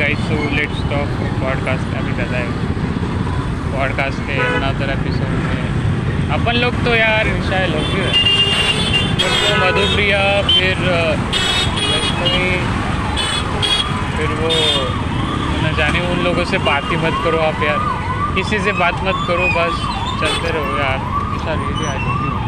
guys, so let's talk podcast. अभी कर है। पॉडकास्ट के अनदर एपिसोड में अपन लोग तो यार शायद लोग ही वो मधुप्रिया फिर लक्ष्मी फिर वो न जाने उन लोगों से बात ही मत करो आप यार। किसी से बात मत करो बस चलते रहो यार। ऐसा really I love you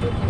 Thank you.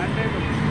Antes,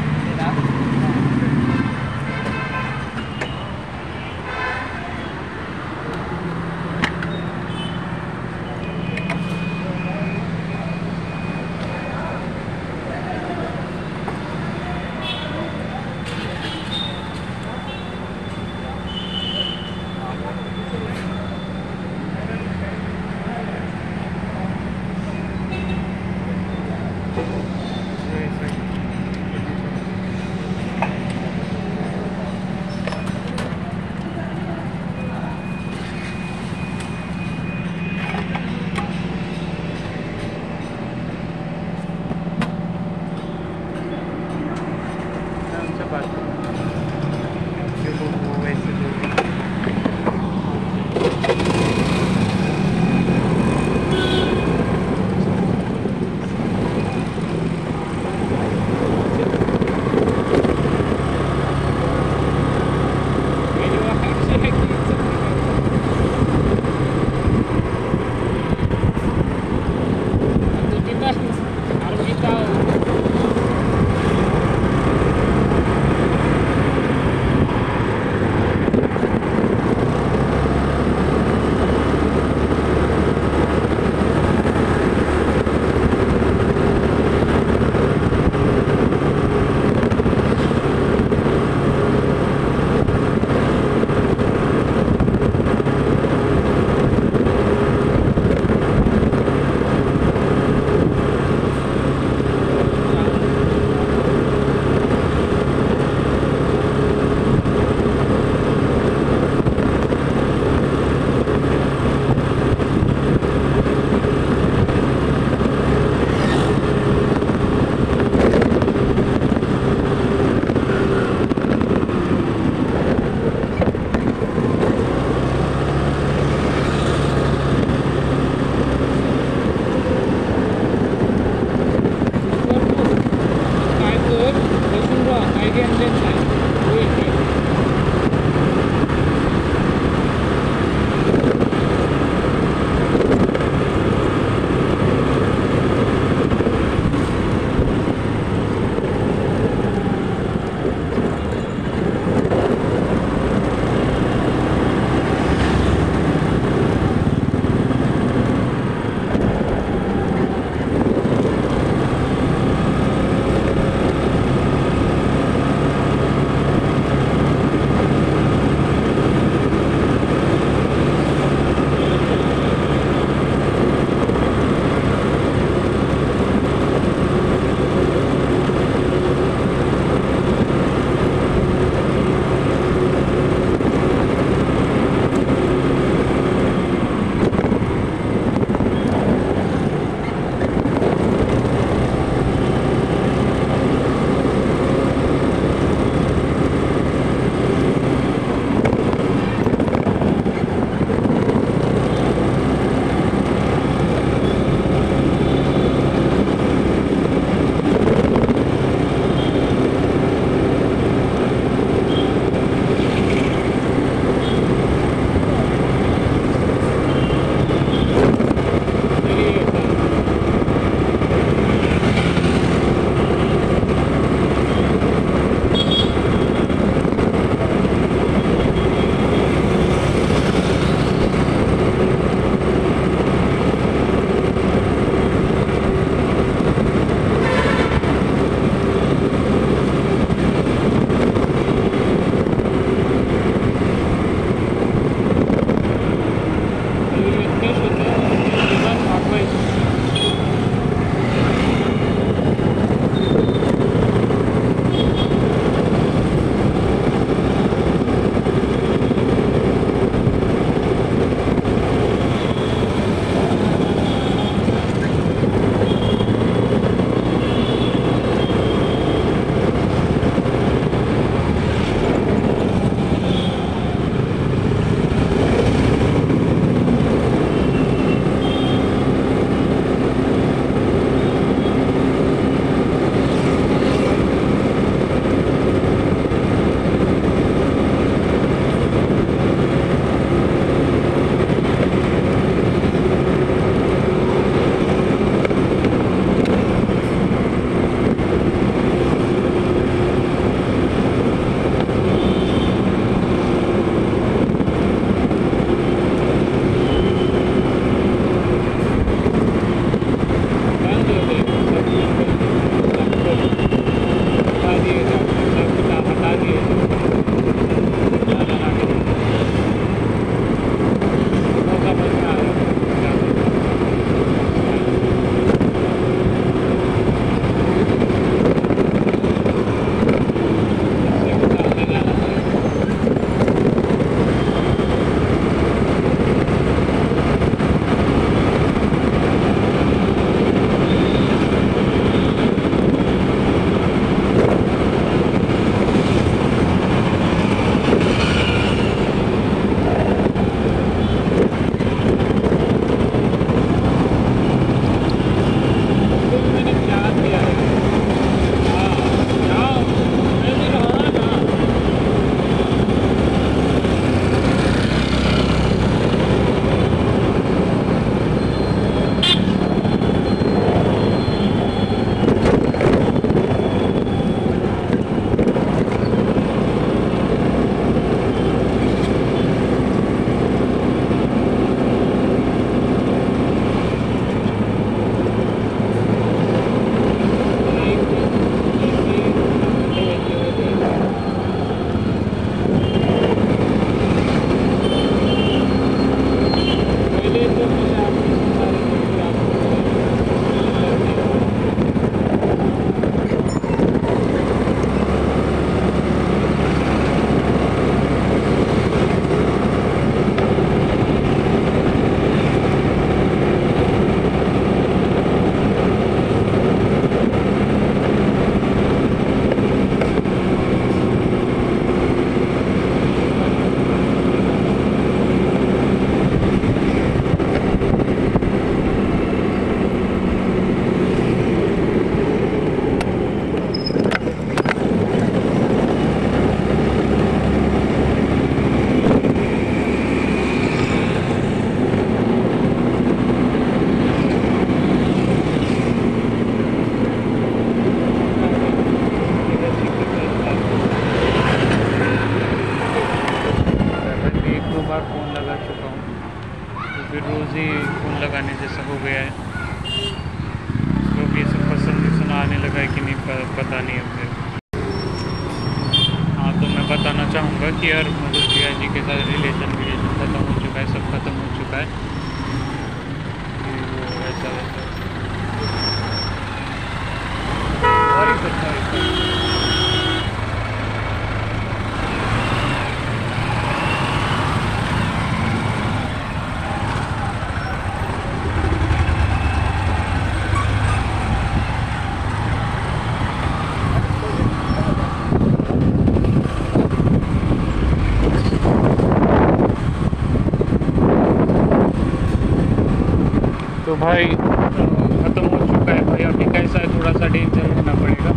भाई, ख़त्म हो चुका है भाई। अभी कैसा है? थोड़ा सा डेंजर रहना पड़ेगा।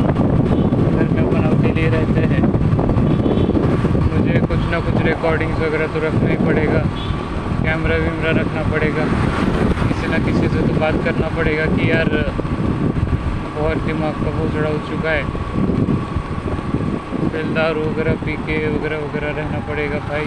घर में अपन अकेले रहते हैं। मुझे कुछ ना कुछ रिकॉर्डिंग्स वगैरह तो रखना ही पड़ेगा। कैमरा वैमरा रखना पड़ेगा। किसी ना किसी से तो बात करना पड़ेगा कि यार, बहुत दिमाग का बहुत बोझड़ा हो चुका है। फिर दारू वगैरह पी के वगैरह वगैरह रहना पड़ेगा भाई।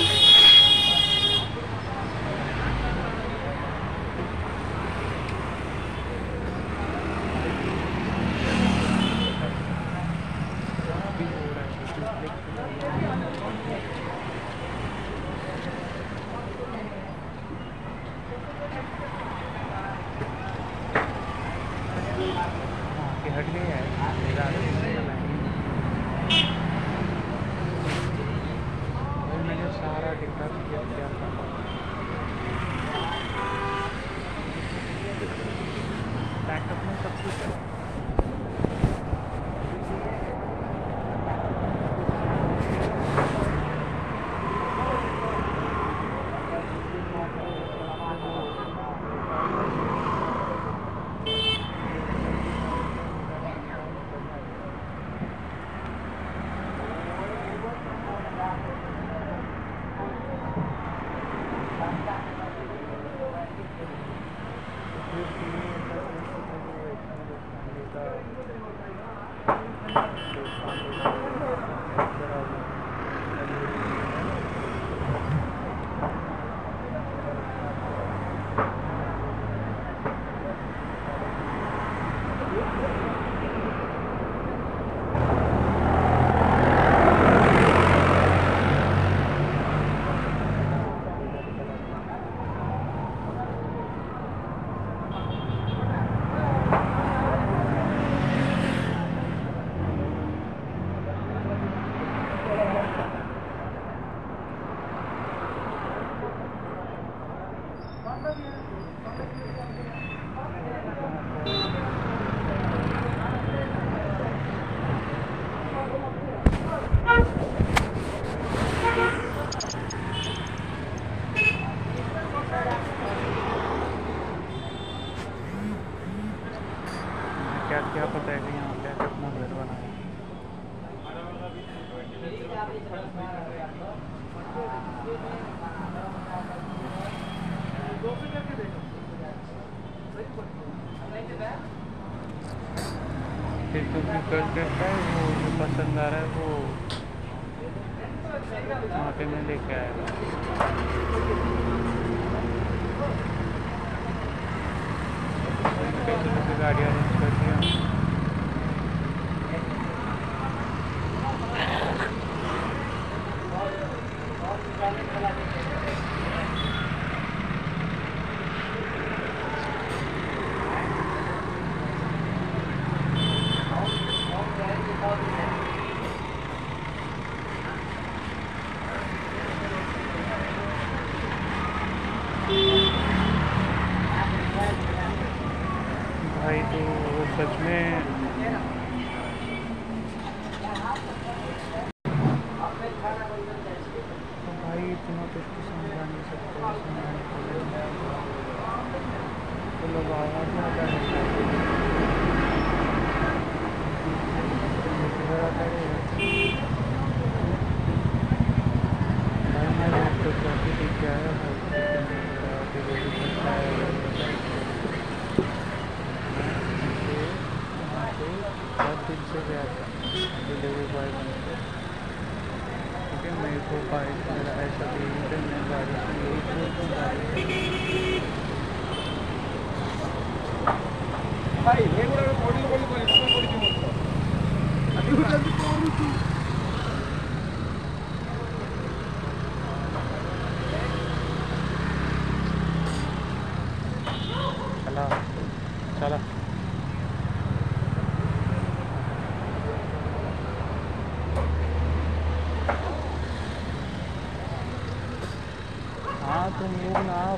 कैसे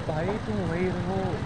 लोग ना भाई तुम